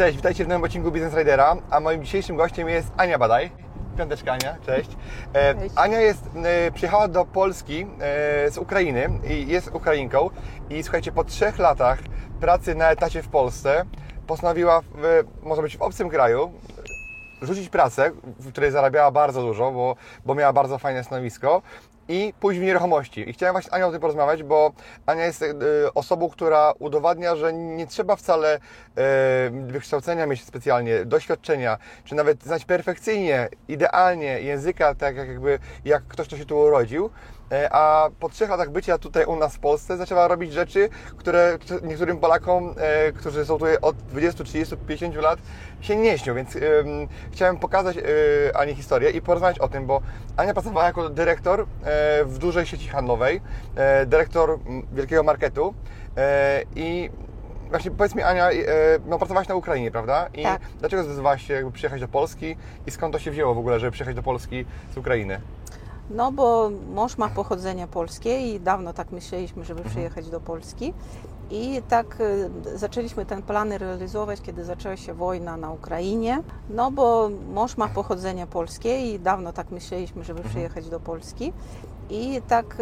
Cześć, witajcie w nowym odcinku Business Ridera, a moim dzisiejszym gościem jest Ania Badaj. Piąteczka Ania, cześć. E, Cześć. Ania jest, e, przyjechała do Polski e, z Ukrainy i jest Ukrainką i słuchajcie, po trzech latach pracy na etacie w Polsce postanowiła, w, może być w obcym kraju, rzucić pracę, w której zarabiała bardzo dużo, bo, bo miała bardzo fajne stanowisko i pójść w nieruchomości. I chciałem właśnie z Anią o tym porozmawiać, bo Ania jest e, osobą, która udowadnia, że nie trzeba wcale e, wykształcenia mieć specjalnie, doświadczenia, czy nawet znać perfekcyjnie, idealnie języka, tak jak jakby jak ktoś, kto się tu urodził, a po trzech latach bycia tutaj u nas w Polsce zaczęła robić rzeczy, które niektórym Polakom, e, którzy są tutaj od 20, 30, 50 lat, się nie śnią, więc em, chciałem pokazać e, Ani historię i porozmawiać o tym, bo Ania pracowała jako dyrektor e, w dużej sieci handlowej, e, dyrektor wielkiego marketu e, i Właśnie powiedz mi Ania, e, no pracowałaś na Ukrainie, prawda? I Tak. dlaczego zdecydowałaś się jakby przyjechać do Polski i skąd to się wzięło w ogóle, żeby przyjechać do Polski z Ukrainy? No bo mąż ma pochodzenie polskie i dawno tak myśleliśmy, żeby przyjechać do Polski. I tak e, zaczęliśmy ten plan realizować, kiedy zaczęła się wojna na Ukrainie. No bo mąż ma pochodzenie polskie i dawno tak myśleliśmy, żeby przyjechać do Polski. I tak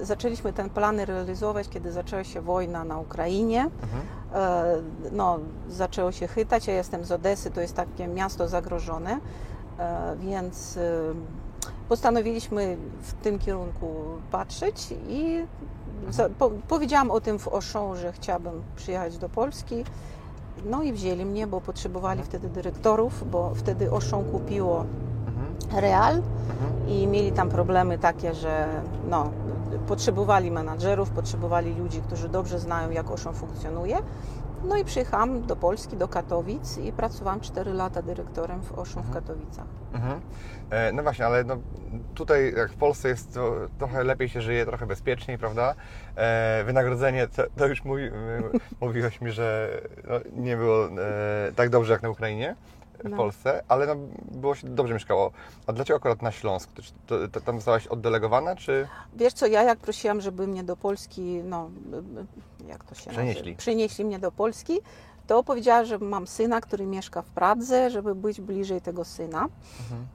e, zaczęliśmy ten plan realizować, kiedy zaczęła się wojna na Ukrainie. E, No, zaczęło się chytać. Ja jestem z Odesy, to jest takie miasto zagrożone, e, więc e, postanowiliśmy w tym kierunku patrzeć i za, po, powiedziałam o tym w Auchan, że chciałabym przyjechać do Polski. No i wzięli mnie, bo potrzebowali wtedy dyrektorów, bo wtedy Auchan kupiło Real i mieli tam problemy takie, że no, potrzebowali menadżerów, potrzebowali ludzi, którzy dobrze znają, jak Auchan funkcjonuje. No i przyjechałam do Polski, do Katowic i pracowałam 4 lata dyrektorem w Auchan w Katowicach. Mhm. E, No właśnie, ale no, tutaj jak w Polsce jest to, trochę lepiej się żyje, trochę bezpieczniej, prawda? E, wynagrodzenie, to, to już mówi, mówiłaś mi, że no, nie było e, tak dobrze jak na Ukrainie, w No. Polsce, ale no, było się dobrze mieszkało. A dlaczego akurat na Śląsk? To, to, to, tam zostałaś oddelegowana, czy... Wiesz co, ja jak prosiłam, żeby mnie do Polski, no jak to się Przenieśli. nazywa? Przynieśli mnie do Polski, to powiedziała, że mam syna, który mieszka w Pradze, żeby być bliżej tego syna.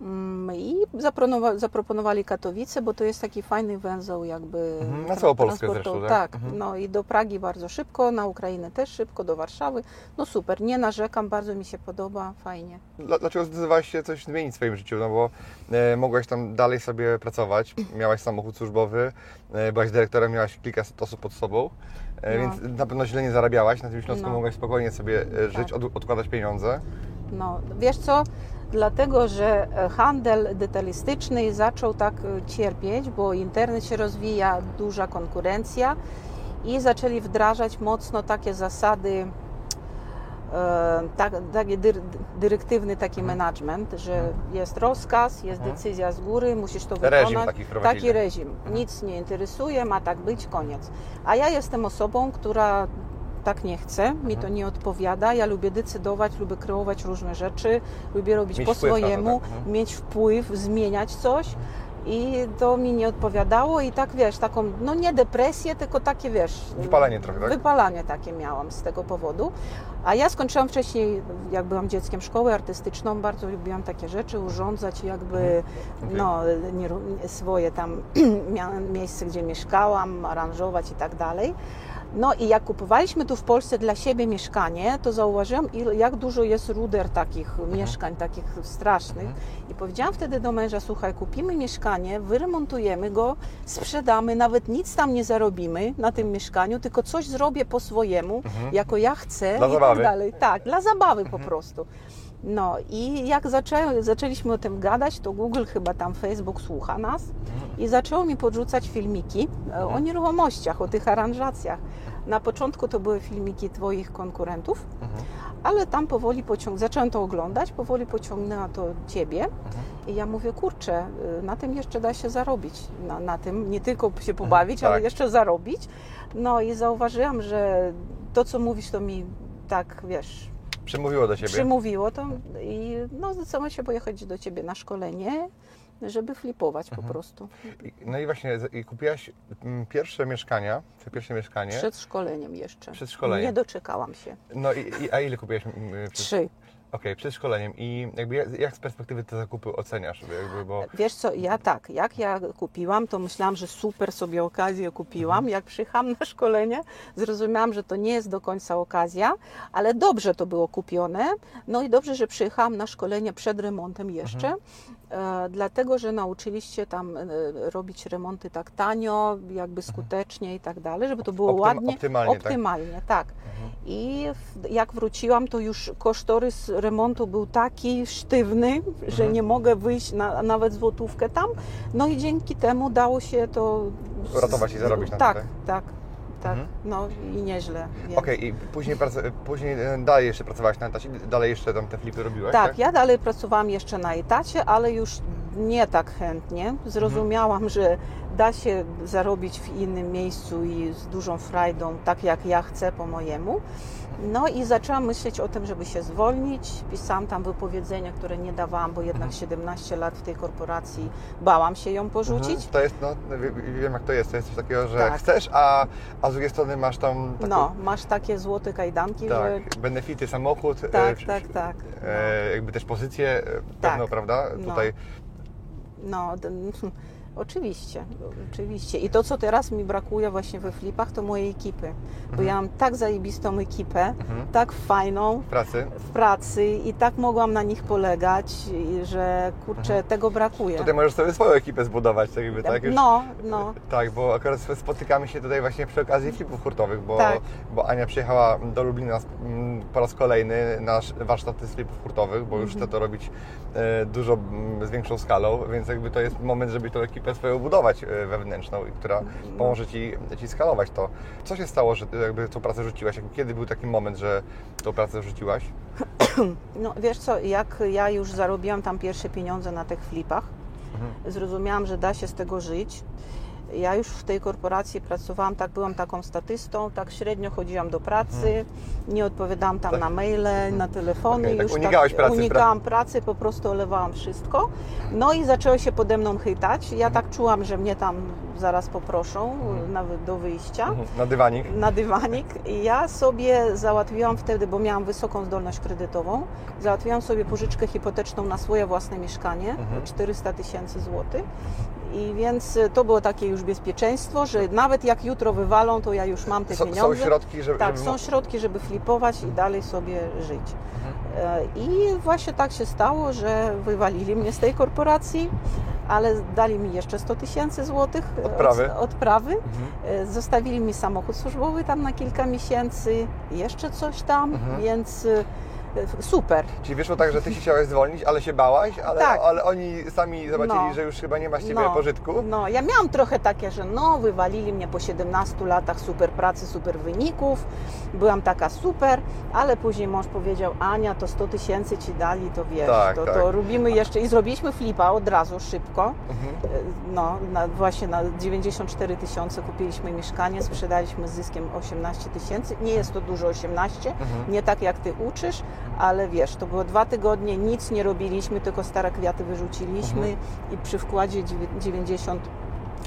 Mm, I zaproponowa- zaproponowali Katowice, bo to jest taki fajny węzeł jakby Mhm, na całą Polskę zresztą, tak? Tak, Mhm. no i do Pragi bardzo szybko, na Ukrainę też szybko, do Warszawy. No super, nie narzekam, bardzo mi się podoba, fajnie. Dla- Dlaczego zdecydowałaś się coś zmienić w swoim życiu? No bo e, mogłaś tam dalej sobie pracować, miałaś samochód służbowy, e, byłaś dyrektorem, miałaś kilka osób pod sobą, No. więc na pewno źle nie zarabiałaś. Na tym Śląsku No. mogłaś spokojnie sobie e, żyć, Tak. od, odkładać pieniądze. No, wiesz co? Dlatego, że e, handel detalistyczny zaczął tak e, cierpieć, bo internet się rozwija, duża konkurencja i zaczęli wdrażać mocno takie zasady, e, tak, taki dyr, dyrektywny taki management, że jest rozkaz, jest Mhm. decyzja z góry, musisz to Reżim wykonać. taki taki reżim. Nic nie interesuje, ma tak być, koniec. A ja jestem osobą, która tak nie chce, mi to nie odpowiada. Ja lubię decydować, lubię kreować różne rzeczy, lubię robić Mieć po swojemu, tak, mhm. mieć wpływ, zmieniać coś. I to mi nie odpowiadało i tak wiesz, taką, no nie depresję, tylko takie wiesz. Wypalenie trochę, tak? Wypalanie takie miałam z tego powodu. A ja skończyłam wcześniej, jak byłam dzieckiem, szkołę artystyczną, bardzo lubiłam takie rzeczy, urządzać jakby Okej. no, nie, swoje tam miejsce, gdzie mieszkałam, aranżować i tak dalej. No i jak kupowaliśmy tu w Polsce dla siebie mieszkanie, to zauważyłam, jak dużo jest ruder takich mieszkań, takich strasznych. I powiedziałam wtedy do męża, słuchaj, kupimy mieszkanie, wyremontujemy go, sprzedamy, nawet nic tam nie zarobimy na tym mieszkaniu, tylko coś zrobię po swojemu, jako ja chcę Dla i zabawy. tak dalej. Tak, dla zabawy po prostu. No i jak zaczę, zaczęliśmy o tym gadać, to Google, chyba tam Facebook słucha nas i zaczęło mi podrzucać filmiki e, o nieruchomościach, o tych aranżacjach. Na początku to były filmiki Twoich konkurentów, Mhm. ale tam powoli pociąg... zacząłem to oglądać, powoli pociągnęła to Ciebie. Mhm. I ja mówię, kurczę, y, na tym jeszcze da się zarobić. Na, na tym nie tylko się pobawić, ale tak. jeszcze zarobić. No i zauważyłam, że to, co mówisz, to mi tak, wiesz, Przemówiło do Ciebie. przymówiło to i no, zdecydowałam się pojechać do Ciebie na szkolenie, żeby flipować Mhm. po prostu. I- No i właśnie, i kupiłaś mm, pierwsze mieszkania, pierwsze mieszkanie. Przed szkoleniem jeszcze. Przed szkoleniem. Nie doczekałam się. No i, i a ile kupiłaś? mm, przed- Trzy. Okej, przed szkoleniem. I jakby jak, jak z perspektywy te zakupy oceniasz? Jakby, bo... Wiesz co, ja tak, jak ja kupiłam, to myślałam, że super sobie okazję kupiłam. Mhm. Jak przyjechałam na szkolenie, zrozumiałam, że to nie jest do końca okazja, ale dobrze to było kupione. No i dobrze, że przyjechałam na szkolenie przed remontem jeszcze, Mhm. e, dlatego, że nauczyliście tam e, robić remonty tak tanio, jakby skutecznie i tak dalej, żeby to było Optym- ładnie. optymalnie, tak? optymalnie tak. Mhm. I jak wróciłam, to już kosztorys remontu był taki sztywny, że Mhm. nie mogę wyjść na nawet złotówkę tam. No i dzięki temu dało się to. Uratować i zarobić na Tak, tak? tak, tak. Mhm. No i nieźle. Więc. Okej, i później, później e, dalej jeszcze pracowałaś na etacie, dalej jeszcze tam te flipy robiłaś, Tak, tak? ja dalej pracowałam jeszcze na etacie, ale już nie tak chętnie. Zrozumiałam, Mhm. że da się zarobić w innym miejscu i z dużą frajdą, tak jak ja chcę po mojemu. No i zaczęłam myśleć o tym, żeby się zwolnić. Pisałam tam wypowiedzenia, które nie dawałam, bo jednak Mhm. 17 lat w tej korporacji bałam się ją porzucić. Mhm. To jest, no, wie- wiem jak to jest, to jest coś takiego, że Tak. chcesz, a, a z drugiej strony masz tam taką, No, masz takie złote kajdanki, że tak, benefity, samochód, e, tak, wsz- tak, tak. e, jakby też pozycję e, Tak. pewną, prawda? No. Tutaj No, ten, oczywiście, oczywiście. I to, co teraz mi brakuje właśnie we flipach, to mojej ekipy. Bo Mhm. ja mam tak zajebistą ekipę, Mhm. tak fajną w pracy. w pracy i tak mogłam na nich polegać, że kurczę, Mhm. tego brakuje. Tutaj możesz sobie swoją ekipę zbudować, tak jakby, tak? Już, No, no. Tak, bo akurat spotykamy się tutaj właśnie przy okazji flipów hurtowych, bo, Tak. bo Ania przyjechała do Lublina po raz kolejny na sz- warsztaty z flipów hurtowych, bo już Mhm. chce to robić e, dużo z większą skalą, więc jakby to jest moment, żeby tą ekipę swoją budować e, wewnętrzną, która pomoże Ci, ci skalować to. Co się stało, że jakby tą pracę rzuciłaś? Kiedy był taki moment, że tą pracę rzuciłaś? No wiesz co, jak ja już zarobiłam tam pierwsze pieniądze na tych flipach, Mhm. zrozumiałam, że da się z tego żyć. Ja już w tej korporacji pracowałam, tak byłam taką statystą, tak średnio chodziłam do pracy, nie odpowiadałam tam Tak. na maile, na telefony, Okej, tak już unikałaś pracy, unikałam pracy, po prostu olewałam wszystko. No i zaczęło się pode mną chytać. Ja tak czułam, że mnie tam zaraz poproszą Mhm. nawet do wyjścia Mhm. Na dywanik? na dywanik. I ja sobie załatwiłam wtedy, bo miałam wysoką zdolność kredytową, załatwiłam sobie pożyczkę hipoteczną na swoje własne mieszkanie, Mhm. 400 tysięcy złotych. I więc y, to było takie już bezpieczeństwo, że nawet jak jutro wywalą, to ja już mam te pieniądze. są środki, żeby... Tak, są środki, żeby flipować i dalej sobie żyć. Mhm. E, I właśnie tak się stało, że wywalili mnie z tej korporacji, ale dali mi jeszcze 100 tysięcy złotych e, Odprawy. Od, odprawy. Mhm. Zostawili mi samochód służbowy tam na kilka miesięcy, jeszcze coś tam, Mhm. więc super. Czyli wyszło tak, że ty się chciałaś zwolnić, ale się bałaś, ale, Tak. ale oni sami zobaczyli, No. że już chyba nie ma z ciebie No. pożytku. No, ja miałam trochę takie, że no, wywalili mnie po 17 latach super pracy, super wyników, byłam taka super, ale później mąż powiedział, Ania, to 100 tysięcy ci dali, to wiesz, Tak, to, tak. to robimy jeszcze i zrobiliśmy flipa od razu, szybko. Mhm. E, No, na, właśnie na 94 tysiące kupiliśmy mieszkanie, sprzedaliśmy z zyskiem 18 tysięcy. Nie jest to dużo 18, Mhm. nie tak jak ty uczysz, ale wiesz, to było dwa tygodnie, nic nie robiliśmy, tylko stare kwiaty wyrzuciliśmy Mhm. i przy wkładzie dziewię- 90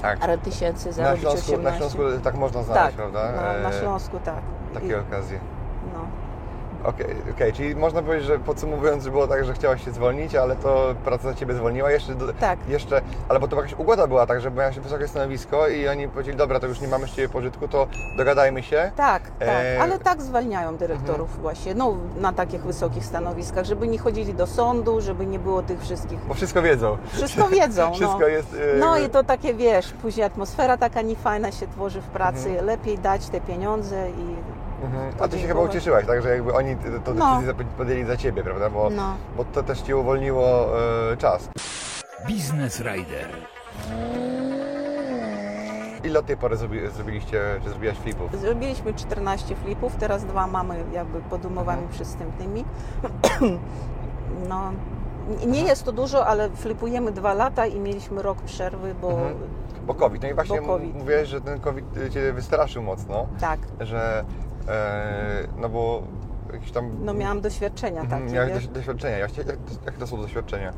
Tak. parę tysięcy Na zarobić Śląsku, 18. na Śląsku tak można znaleźć, tak, prawda? Na, na E, Śląsku tak. Takie I, okazje. No. Okej, okej, czyli można powiedzieć, że podsumowując, że było tak, że chciałaś się zwolnić, ale to praca za ciebie zwolniła jeszcze, do, Tak. jeszcze ale bo to jakaś ugoda była tak, że miałeś wysokie stanowisko i oni powiedzieli, dobra, to już nie mamy z ciebie pożytku, to dogadajmy się. Tak, tak, E, Mhm. ale tak zwalniają dyrektorów właśnie, no na takich wysokich stanowiskach, żeby nie chodzili do sądu, żeby nie było tych wszystkich. Bo wszystko wiedzą. Wszystko wiedzą. Wszystko no. jest... e, No i to takie wiesz, później atmosfera taka niefajna się tworzy w pracy, Mhm. lepiej dać te pieniądze i Mhm. A ty się chyba ucieszyłaś, tak, że jakby oni to No. decyzję podjęli za ciebie, prawda? Bo, no. bo to też ci uwolniło e, czas. Biznes Rider. ile od tej pory zrobi, zrobiliście, czy zrobiłaś flipów? Zrobiliśmy 14 flipów, teraz dwa mamy jakby pod umowami Mhm. przystępnymi. No, nie jest to dużo, ale flipujemy dwa lata i mieliśmy rok przerwy, bo Mhm. Bo COVID. No i właśnie mówiłeś, że ten COVID Cię wystraszył mocno, tak, że no bo jakieś tam... no miałam doświadczenia Mhm, takie. Miałeś wiesz. doś- doświadczenia. Jak, jak, jak to są doświadczenia?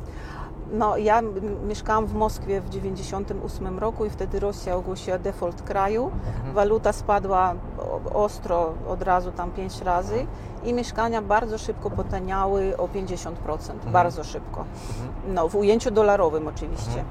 No, ja mieszkałam w Moskwie w 98 roku i wtedy Rosja ogłosiła default kraju. Mhm. Waluta spadła ostro od razu tam 5 razy i mieszkania bardzo szybko potaniały o 50%, Mhm. bardzo szybko. No, w ujęciu dolarowym oczywiście.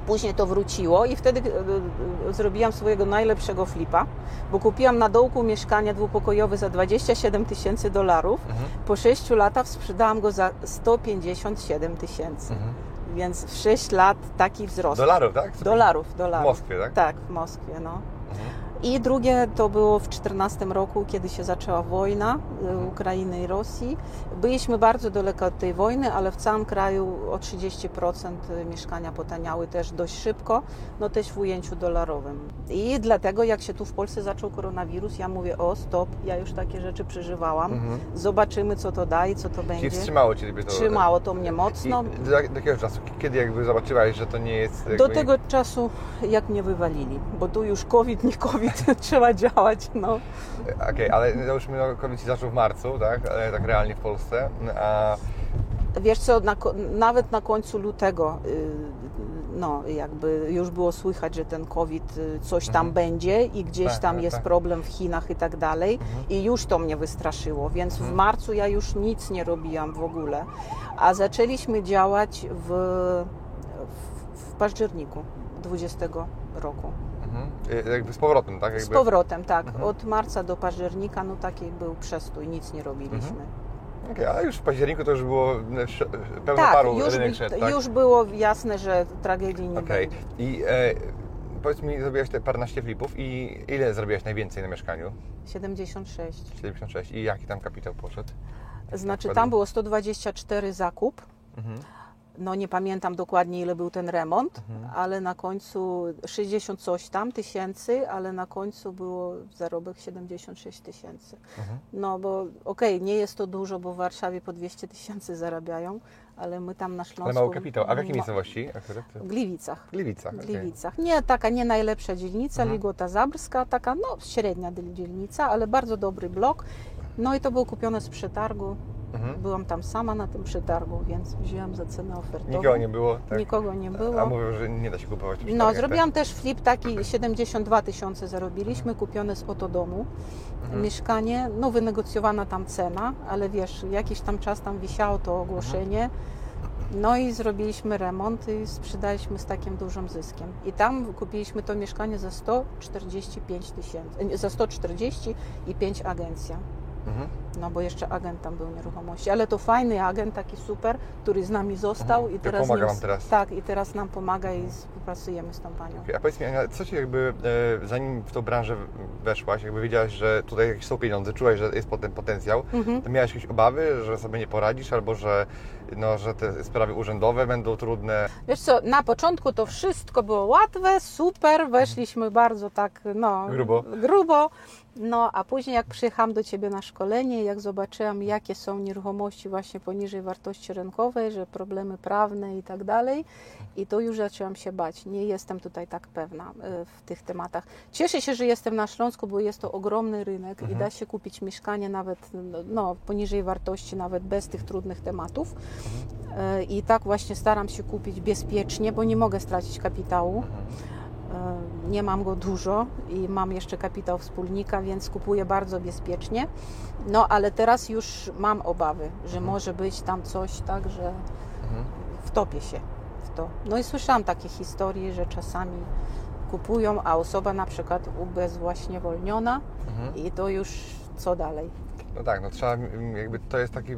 Później to wróciło i wtedy e, e, zrobiłam swojego najlepszego flipa, bo kupiłam na dołku mieszkanie dwupokojowe za 27 tysięcy dolarów. Mhm. Po 6 latach sprzedałam go za 157 tysięcy. Mhm. Więc w 6 lat taki wzrost. Dolarów, tak? Dolarów, W dolarów. Moskwie, tak? Tak, w Moskwie, no. Mhm. I drugie to było w 2014 roku, kiedy się zaczęła wojna Mhm. Ukrainy i Rosji. Byliśmy bardzo daleko od tej wojny, ale w całym kraju o 30% mieszkania potaniały też dość szybko, no też w ujęciu dolarowym. I dlatego jak się tu w Polsce zaczął koronawirus, ja mówię, o stop, ja już takie rzeczy przeżywałam, Mhm. zobaczymy co to da i co to Czyli będzie. wstrzymało Ciebie to? Trzymało to mnie mocno. I do, do jakiego czasu? Kiedy jakby zobaczyłaś, że to nie jest... Jakby... Do tego czasu, jak mnie wywalili, bo tu już COVID, nie COVID, trzeba działać, no. Okej, ale załóżmy, no, COVID się zaczął w marcu, tak? Ale tak realnie w Polsce. A Wiesz co, na, nawet na końcu lutego, y, no jakby już było słychać, że ten COVID y, coś tam Mhm. będzie i gdzieś Tak, tam tak, jest tak. problem w Chinach i tak dalej Mhm. i już to mnie wystraszyło, więc w Mhm. marcu ja już nic nie robiłam w ogóle, a zaczęliśmy działać w, w, w październiku 20 roku. Mhm. Y, jakby z powrotem, tak? Z Jakby... powrotem, tak. Mhm. Od marca do października, no taki był przestój, nic nie robiliśmy. Mhm. Okej, ale już w październiku to już było e, pełno Tak, paru już, rynek szedł, tak? już było jasne, że tragedii nie Okej. będzie. I e, powiedz mi, zrobiłaś te paręnaście flipów i ile zrobiłaś najwięcej na mieszkaniu? 76. 76. I jaki tam kapitał poszedł? Znaczy tam było 124 zakup. Mhm. No nie pamiętam dokładnie ile był ten remont, Mhm. ale na końcu 60 coś tam tysięcy, ale na końcu było zarobek 76 tysięcy. Mhm. No bo okej, nie jest to dużo, bo w Warszawie po 200 tysięcy zarabiają, ale my tam na Śląsku... Ale mały kapitał. A w jakiej miejscowości? W Gliwicach. W Gliwicach. Okej. Gliwicach. Nie taka nie najlepsza dzielnica, Mhm. Ligota Zabrska, taka no średnia dzielnica, ale bardzo dobry blok. No i to było kupione z przetargu. Mhm. Byłam tam sama na tym przetargu, więc wzięłam za cenę ofertową. Nikogo nie było, tak? Nikogo nie było. A mówią, że nie da się kupować w No, zrobiłam też flip taki, 72 tysiące zarobiliśmy, kupione z oto domu. Mhm. Mieszkanie, no wynegocjowana tam cena, ale wiesz, jakiś tam czas tam wisiało to ogłoszenie. No i zrobiliśmy remont i sprzedaliśmy z takim dużym zyskiem. I tam kupiliśmy to mieszkanie za 145 tysięcy, za 140 i 5 agencja. Tak? Mhm. No bo jeszcze agent tam był nieruchomości, ale to fajny agent, taki super, który z nami został Mhm. i teraz pomaga nim- teraz. Tak, i teraz nam pomaga i współpracujemy z tą panią. Okej, A powiedz mi, Ania, co Ci jakby, e, zanim w tą branżę weszłaś, jakby wiedziałaś, że tutaj jakieś są pieniądze, czułaś, że jest potencjał, Mhm. to miałaś jakieś obawy, że sobie nie poradzisz, albo że, no, że te sprawy urzędowe będą trudne? Wiesz co, na początku to wszystko było łatwe, super, weszliśmy bardzo tak, no... Grubo. Grubo. No, a później jak przyjechałam do Ciebie na szkolenie, jak zobaczyłam, jakie są nieruchomości właśnie poniżej wartości rynkowej, że problemy prawne i tak dalej, i to już zaczęłam się bać. Nie jestem tutaj tak pewna e, w tych tematach. Cieszę się, że jestem na Śląsku, bo jest to ogromny rynek i Mhm. da się kupić mieszkanie nawet no, poniżej wartości, nawet bez tych trudnych tematów. E, I tak właśnie staram się kupić bezpiecznie, bo nie mogę stracić kapitału. E, Nie mam go dużo i mam jeszcze kapitał wspólnika, więc kupuję bardzo bezpiecznie. No ale teraz już mam obawy, że Mhm. może być tam coś tak, że Mhm. wtopię się w to. No i słyszałam takie historie, że czasami kupują, a osoba na przykład ubezwłasnewolniona Mhm. i to już co dalej? No tak, no trzeba, mm, jakby to jest taki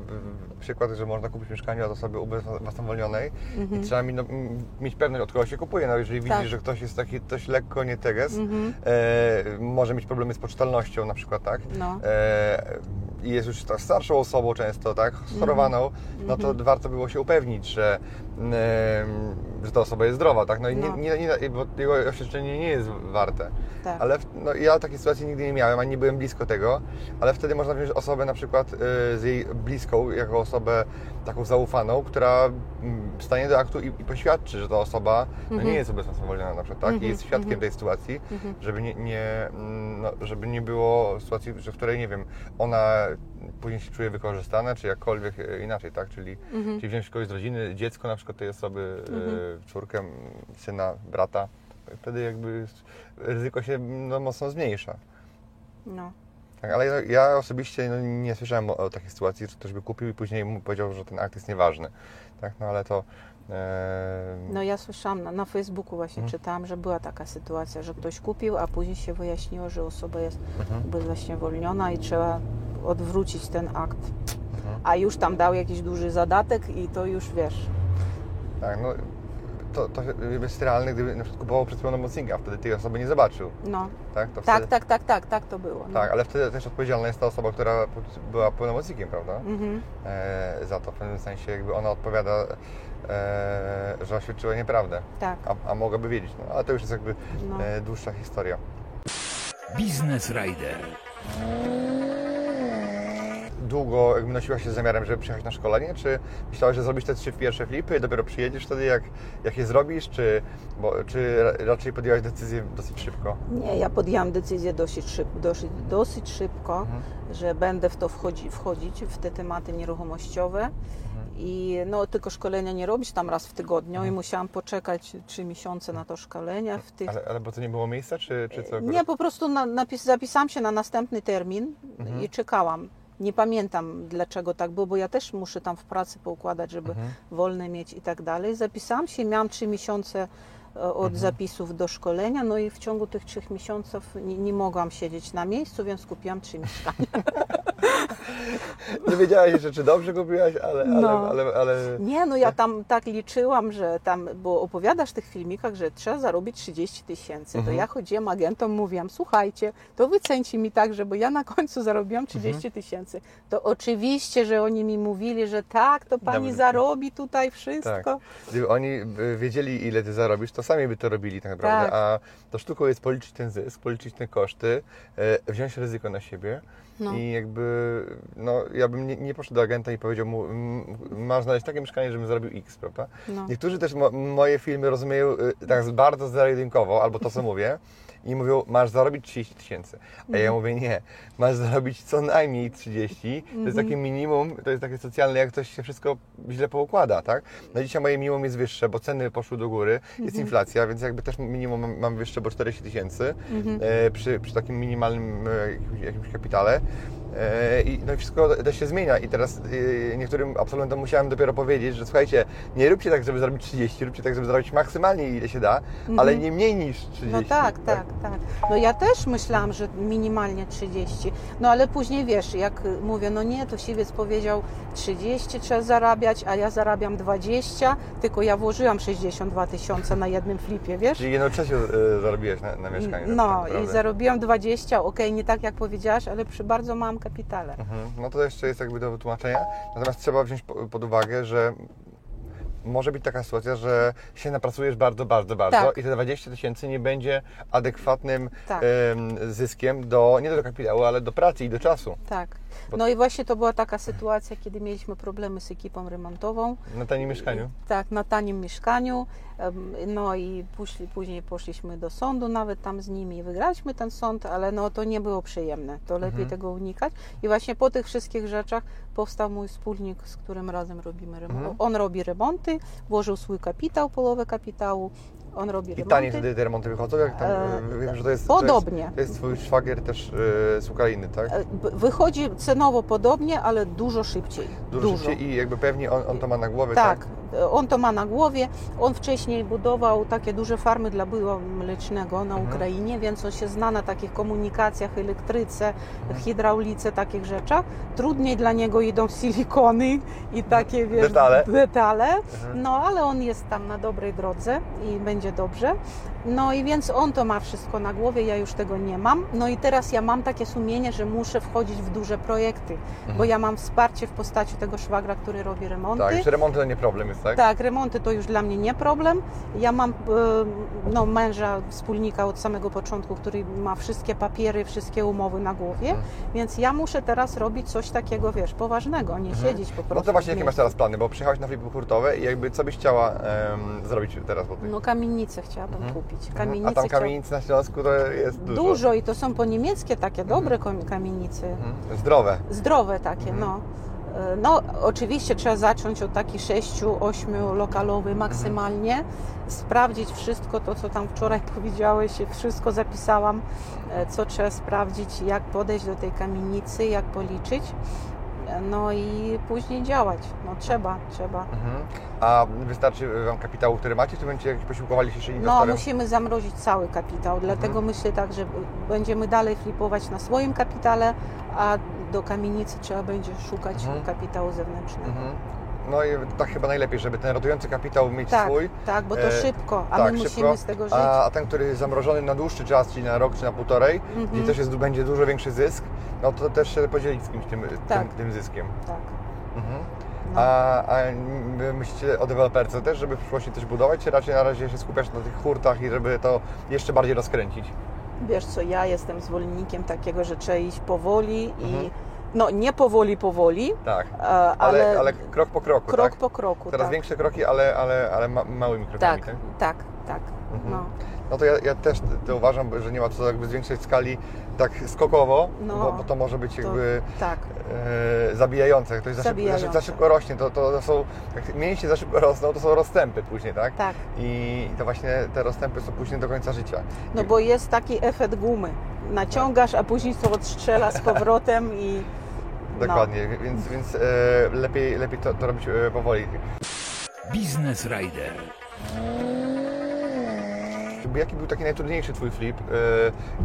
przykład, że można kupić mieszkanie od osoby ubezwłasnowolnionej Mhm. i trzeba mi, no, m, mieć pewność, od kogo się kupuje. No, jeżeli Tak. widzisz, że ktoś jest taki dość lekko nie teges, Mhm. e, może mieć problemy z poczytalnością na przykład, tak? No. E, i jest już ta starszą osobą często, tak, chorowaną, no to warto było się upewnić, że, że ta osoba jest zdrowa, tak, no i No. nie, nie, nie, bo jego oświadczenie nie jest warte. Tak. Ale no, ja takiej sytuacji nigdy nie miałem, ani nie byłem blisko tego, ale wtedy można wziąć osobę na przykład y, z jej bliską, jako osobę taką zaufaną, która mm, stanie do aktu i, i poświadczy, że ta osoba no, nie jest obecna zwolniona na przykład, tak? I jest świadkiem tej sytuacji, żeby nie, nie, mm, no, żeby nie było sytuacji, w której, nie wiem, ona później się czuje wykorzystana, czy jakkolwiek e, inaczej, tak? Czyli, czyli wziąć kogoś z rodziny, dziecko na przykład tej osoby, e, córkę, m, syna, brata, wtedy jakby ryzyko się no, mocno zmniejsza. No. Tak, ale ja, ja osobiście no, nie słyszałem o, o takiej sytuacji, że ktoś by kupił i później mu powiedział, że ten akt jest nieważny. Tak, no ale to. No ja słyszałam, na, na Facebooku właśnie Mhm. czytałam, że była taka sytuacja, że ktoś kupił, a później się wyjaśniło, że osoba jest Mhm. właśnie wolniona i trzeba odwrócić ten akt. Mhm. A już tam dał jakiś duży zadatek i to już wiesz. tak, no to, to jest realne, gdyby na przykład kupował przed pełnomocnika, wtedy tej osoby nie zobaczył. No. Tak, to Tak, wtedy, tak, tak, tak, tak to było. No. tak, ale wtedy też odpowiedzialna jest ta osoba, która była pełnomocnikiem, prawda? Mhm. E, za to w pewnym sensie jakby ona odpowiada, e, że oświadczyła nieprawdę, Tak. a, a mogłaby wiedzieć. No, ale to już jest jakby No. e, dłuższa historia. Biznes Rider. Długo jakby nosiłaś się z zamiarem, żeby przyjechać na szkolenie, czy myślałaś, że zrobisz te trzy pierwsze flipy, dopiero przyjedziesz wtedy, jak, jak je zrobisz, czy, bo, czy ra- raczej podjęłaś decyzję dosyć szybko? Nie, ja podjęłam decyzję dosyć, szyb, dosyć, dosyć szybko, Mhm. że będę w to wchodzi, wchodzić, w te tematy nieruchomościowe. Mhm. I no, tylko szkolenia nie robić tam raz w tygodniu Mhm. i musiałam poczekać trzy miesiące na to szkolenie. W tych... Ale, ale bo to nie było miejsca, czy, czy co? Nie, po prostu na, napis, zapisałam się na następny termin Mhm. i czekałam. Nie pamiętam dlaczego tak było, bo ja też muszę tam w pracy poukładać, żeby Mhm. wolne mieć i tak dalej. Zapisałam się, miałam trzy miesiące e, od Mhm. zapisów do szkolenia, no i w ciągu tych trzech miesiąców nie, nie mogłam siedzieć na miejscu, więc kupiłam trzy mieszkania. Nie wiedziałaś jeszcze, czy dobrze kupiłaś, ale, ale, No. ale, ale... Nie, no ja tam tak liczyłam, że tam, bo opowiadasz w tych filmikach, że trzeba zarobić 30 tysięcy. Mhm. To ja chodziłam agentom, mówiłam, słuchajcie, to wycencie mi tak, żeby ja na końcu zarobiłam 30 Mhm. tysięcy. To oczywiście, że oni mi mówili, że tak, to pani Dobrze. zarobi tutaj wszystko. Tak. Gdyby oni wiedzieli, ile ty zarobisz, to sami by to robili tak naprawdę. Tak. A to sztuką jest policzyć ten zysk, policzyć te koszty, e, wziąć ryzyko na siebie. No. I jakby, no, ja bym nie, nie poszedł do agenta i powiedział mu, "Mm, masz znaleźć takie mieszkanie, żebym zarobił X, prawda? No. Niektórzy też mo, moje filmy rozumieją y, tak bardzo zero-jedynkowo, albo to, co mówię, i mówią, masz zarobić 30 tysięcy. A ja mówię, nie, masz zarobić co najmniej 30. To jest takie minimum, to jest takie socjalne, jak ktoś się wszystko źle poukłada, tak? No dzisiaj moje minimum jest wyższe, bo ceny poszły do góry, jest inflacja, więc jakby też minimum mam, mam wyższe, bo 40 tysięcy e, przy, przy takim minimalnym e, jakimś, kapitale. E, I no i wszystko też się zmienia i teraz niektórym absolwentom musiałem dopiero powiedzieć, że słuchajcie, nie róbcie tak, żeby zarobić 30, róbcie tak, żeby zarobić maksymalnie ile się da, ale nie mniej niż 30. No tak, tak, tak. No ja też myślałam, że minimalnie 30. No ale później wiesz, jak y, mówię, no nie, to siwiec powiedział 30 trzeba zarabiać, a ja zarabiam 20, tylko ja włożyłam 62 tysiące na jednym flipie, wiesz? Czyli jedną trzecią e, zarobiłeś na, na mieszkanie. tak No i naprawdę. zarobiłam 20, okej, nie tak jak powiedziałaś, ale przy bardzo małym kapitale. Mhm. No to jeszcze jest jakby do wytłumaczenia. Natomiast trzeba wziąć po- pod uwagę, że może być taka sytuacja, że się napracujesz bardzo, bardzo, bardzo Tak. i te 20 tysięcy nie będzie adekwatnym Tak. em, zyskiem do, nie do kapitału, ale do pracy i do czasu Tak. Bo- No i właśnie to była taka sytuacja, kiedy mieliśmy problemy z ekipą remontową. na tanim mieszkaniu. Tak, na tanim mieszkaniu. No i później, później poszliśmy do sądu, nawet tam z nimi wygraliśmy ten sąd, ale no to nie było przyjemne. To lepiej Mhm. tego unikać. I właśnie po tych wszystkich rzeczach powstał mój wspólnik, z którym razem robimy remont. Mhm. On robi remonty, włożył swój kapitał, połowę kapitału. On robi I remonty. taniej wtedy te remonty wychodzą, jak tam, E, wiem, że to jest... podobnie. To jest, to jest twój szwagier też e, z Ukrainy, tak? E, Wychodzi cenowo podobnie, ale dużo szybciej. Dużo, szybciej i jakby pewnie on, on to ma na głowie, tak? Tak, on to ma na głowie. On wcześniej budował takie duże farmy dla była mlecznego na Mhm. Ukrainie, więc on się zna na takich komunikacjach, elektryce, hydraulice, takich rzeczach. Trudniej dla niego idą silikony i takie wiesz, Detale. detale. Mhm. No ale on jest tam na dobrej drodze i będzie dobrze. No i więc on to ma wszystko na głowie, ja już tego nie mam. No i teraz ja mam takie sumienie, że muszę wchodzić w duże projekty, Mhm. bo ja mam wsparcie w postaci tego szwagra, który robi remonty. Tak, już remonty to nie problem jest, tak? Tak, remonty to już dla mnie nie problem. Ja mam e, no, męża, wspólnika od samego początku, który ma wszystkie papiery, wszystkie umowy na głowie, Mhm. więc ja muszę teraz robić coś takiego, wiesz, poważnego, nie siedzieć po prostu. No to właśnie, jakie masz teraz plany? Bo przyjechałaś na flipy hurtowe i jakby co byś chciała zrobić teraz po tych? No kamienicę chciałabym kupić. Mhm. Kamienicę A tam chciał- kamienic na Śląsku to jest dużo. Dużo i to są po niemieckie takie dobre kom- kamienice. Mhm. Zdrowe. Zdrowe takie, Mhm. no. E, No, oczywiście trzeba zacząć od takich 6-8 lokalowy maksymalnie, sprawdzić wszystko to, co tam wczoraj powiedziałeś, wszystko zapisałam, e, co trzeba sprawdzić, jak podejść do tej kamienicy, jak policzyć, no i później działać. No trzeba, trzeba. Mhm. A wystarczy Wam kapitału, który macie, czy będziecie jakiś posiłkowali się jeszcze No, inwestorem? musimy zamrozić cały kapitał, dlatego Mhm. myślę tak, że będziemy dalej flipować na swoim kapitale, a do kamienicy trzeba będzie szukać Mhm. kapitału zewnętrznego. No i tak chyba najlepiej, żeby ten rotujący kapitał mieć Tak, swój. tak, bo to E, szybko, a tak, my szybko. musimy z tego żyć. A, ten, który jest zamrożony na dłuższy czas, czyli na rok czy na półtorej, Mhm. gdzie też jest, będzie dużo większy zysk, no to też się podzielić z kimś tym, Tak. tym, tym zyskiem. Tak. Mhm. No. A, a myślicie o deweloperce też, żeby w przyszłości coś budować, czy raczej na razie się skupiasz na tych hurtach i żeby to jeszcze bardziej rozkręcić? Wiesz co, ja jestem zwolennikiem takiego, że trzeba iść powoli Mhm. I no nie powoli, powoli, Tak, e, ale, ale, ale krok po kroku, krok tak? po kroku. Coraz tak. większe kroki, ale, ale, ale ma, małymi krokami, tak, tak? tak, tak. Mhm. No. No to ja, ja też to uważam, że nie ma co jakby zwiększać skali tak skokowo, No, bo, bo to może być To, jakby tak, e, zabijające. Ktoś za szybko, za, szybko, za Zabijające. szybko rośnie, to, to są, jak mięśnie za szybko rosną, to są rozstępy później, tak? tak. I to właśnie te rozstępy są później do końca życia. No bo jest taki efekt gumy. Naciągasz, a później to odstrzela z powrotem i no. Dokładnie, więc, więc e, lepiej, lepiej to, to robić e, powoli. Biznes Rider. Jakby Jaki był taki najtrudniejszy Twój flip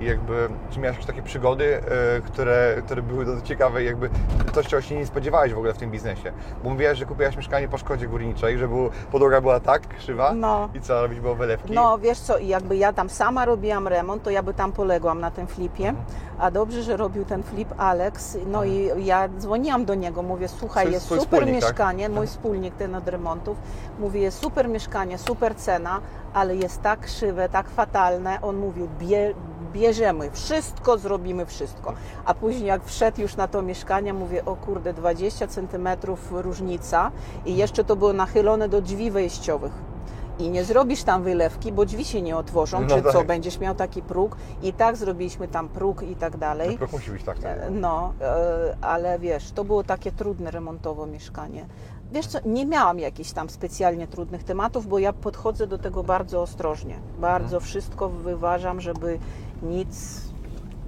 i jakby, czy miałeś jakieś takie przygody, e, które, które były dosyć ciekawe jakby coś, czego się nie spodziewałeś w ogóle w tym biznesie? Bo mówiłaś, że kupiłaś mieszkanie po szkodzie górniczej, że był, podłoga była tak krzywa No. i co, robić było wylewki? No wiesz co, i jakby ja tam sama robiłam remont, to ja by tam poległam na tym flipie, a dobrze, że robił ten flip Alex, no i ja dzwoniłam do niego, mówię, słuchaj, jest super wspólnik, tak? mieszkanie, mój Mhm. wspólnik ten od remontów, mówi, jest super mieszkanie, super cena, ale jest tak krzywe, tak fatalne, on mówił, bie, bierzemy, wszystko zrobimy, wszystko. A później jak wszedł już na to mieszkanie, mówię, o kurde, 20 centymetrów różnica i jeszcze to było nachylone do drzwi wejściowych. I nie zrobisz tam wylewki, bo drzwi się nie otworzą, No czy co, tak. będziesz miał taki próg. I tak zrobiliśmy tam próg i tak dalej. Krok musi być tak. tak. E, No, e, ale wiesz, to było takie trudne remontowo mieszkanie. Wiesz co, nie miałam jakichś tam specjalnie trudnych tematów, bo ja podchodzę do tego bardzo ostrożnie. Bardzo Mhm. wszystko wyważam, żeby nic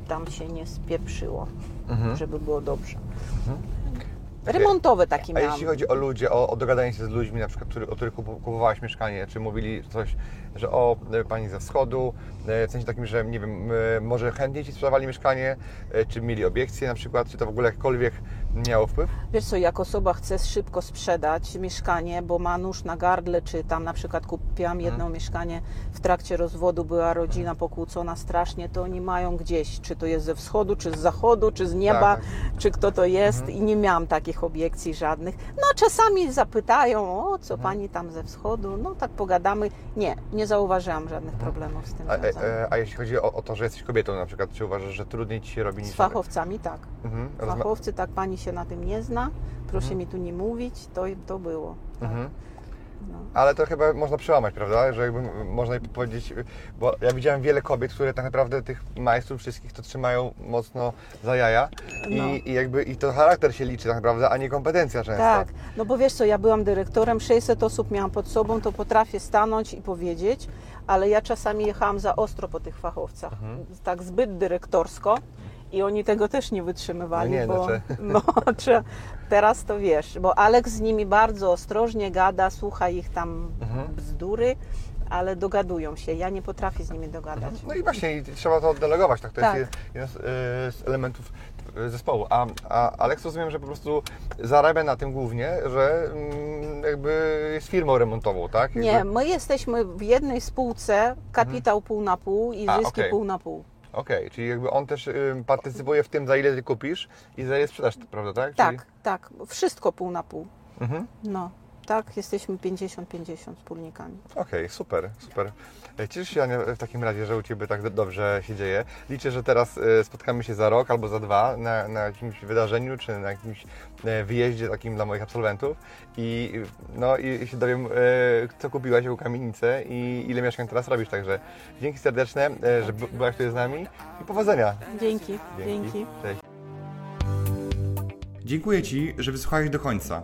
tam się nie spieprzyło, Mhm. żeby było dobrze. Remontowe takie A miałam. jeśli chodzi o ludzi, o, o dogadanie się z ludźmi, na przykład, który, o których kupowałaś mieszkanie, czy mówili coś, że o, e, pani ze wschodu, e, w sensie takim, że nie wiem, e, może chętniej ci sprzedawali mieszkanie, czy mieli obiekcje na przykład, czy to w ogóle jakkolwiek miało wpływ? Wiesz co, jak osoba chce szybko sprzedać mieszkanie, bo ma nóż na gardle, czy tam na przykład kupiłam Mhm. jedno mieszkanie w trakcie rozwodu, była rodzina pokłócona strasznie, to oni mają gdzieś, czy to jest ze wschodu, czy z zachodu, czy z nieba, Tak, czy kto to jest i nie miałam takich obiekcji żadnych. No czasami zapytają, o co Mhm. pani tam ze wschodu, no tak pogadamy. Nie, nie zauważyłam żadnych problemów z tym A, związanych. e, a jeśli chodzi o, o to, że jesteś kobietą na przykład, czy uważasz, że trudniej ci się robi Z niż... fachowcami tak. Mhm. Fachowcy, tak pani się na tym nie zna, proszę mi tu nie mówić, to, to było. Tak. Mhm. No. Ale to chyba można przełamać, prawda? Że jakby można powiedzieć, bo ja widziałem wiele kobiet, które tak naprawdę tych majstrów wszystkich to trzymają mocno za jaja i, No. i jakby i to charakter się liczy tak naprawdę, a nie kompetencja często. Tak, no bo wiesz co, ja byłam dyrektorem, 600 osób miałam pod sobą, to potrafię stanąć i powiedzieć, ale ja czasami jechałam za ostro po tych fachowcach, Mhm. tak zbyt dyrektorsko i oni tego też nie wytrzymywali, No nie, bo no, czy, teraz to wiesz, bo Aleks z nimi bardzo ostrożnie gada, słucha ich tam Mhm. bzdury, ale dogadują się, ja nie potrafię z nimi dogadać. No i właśnie trzeba to oddelegować, tak? To Tak. jest jeden z, y, elementów y, zespołu. A, a Alex rozumiem, że po prostu zarabia na tym głównie, że mm, jakby jest firmą remontową, tak? Nie, Jakby- my jesteśmy w jednej spółce, kapitał pół na pół i A, zyski okej. pół na pół. Okej, czyli jakby on też y, partycypuje w tym, za ile ty kupisz i za ile sprzedasz, prawda, tak? Czyli... Tak, tak, wszystko pół na pół. Mhm. No, tak, jesteśmy 50-50 wspólnikami. Okej, super, super. E, Cieszę się, Ania, w takim razie, że u Ciebie tak do- dobrze się dzieje. Liczę, że teraz e, spotkamy się za rok albo za dwa na, na jakimś wydarzeniu, czy na jakimś e, wyjeździe takim dla moich absolwentów i, no, i się dowiem, e, co kupiłaś u kamienicę i ile mieszkań teraz robisz. Także dzięki serdeczne, e, że by- byłaś tutaj z nami i powodzenia. Dzięki, dzięki. Cześć. Dziękuję Ci, że wysłuchałeś do końca.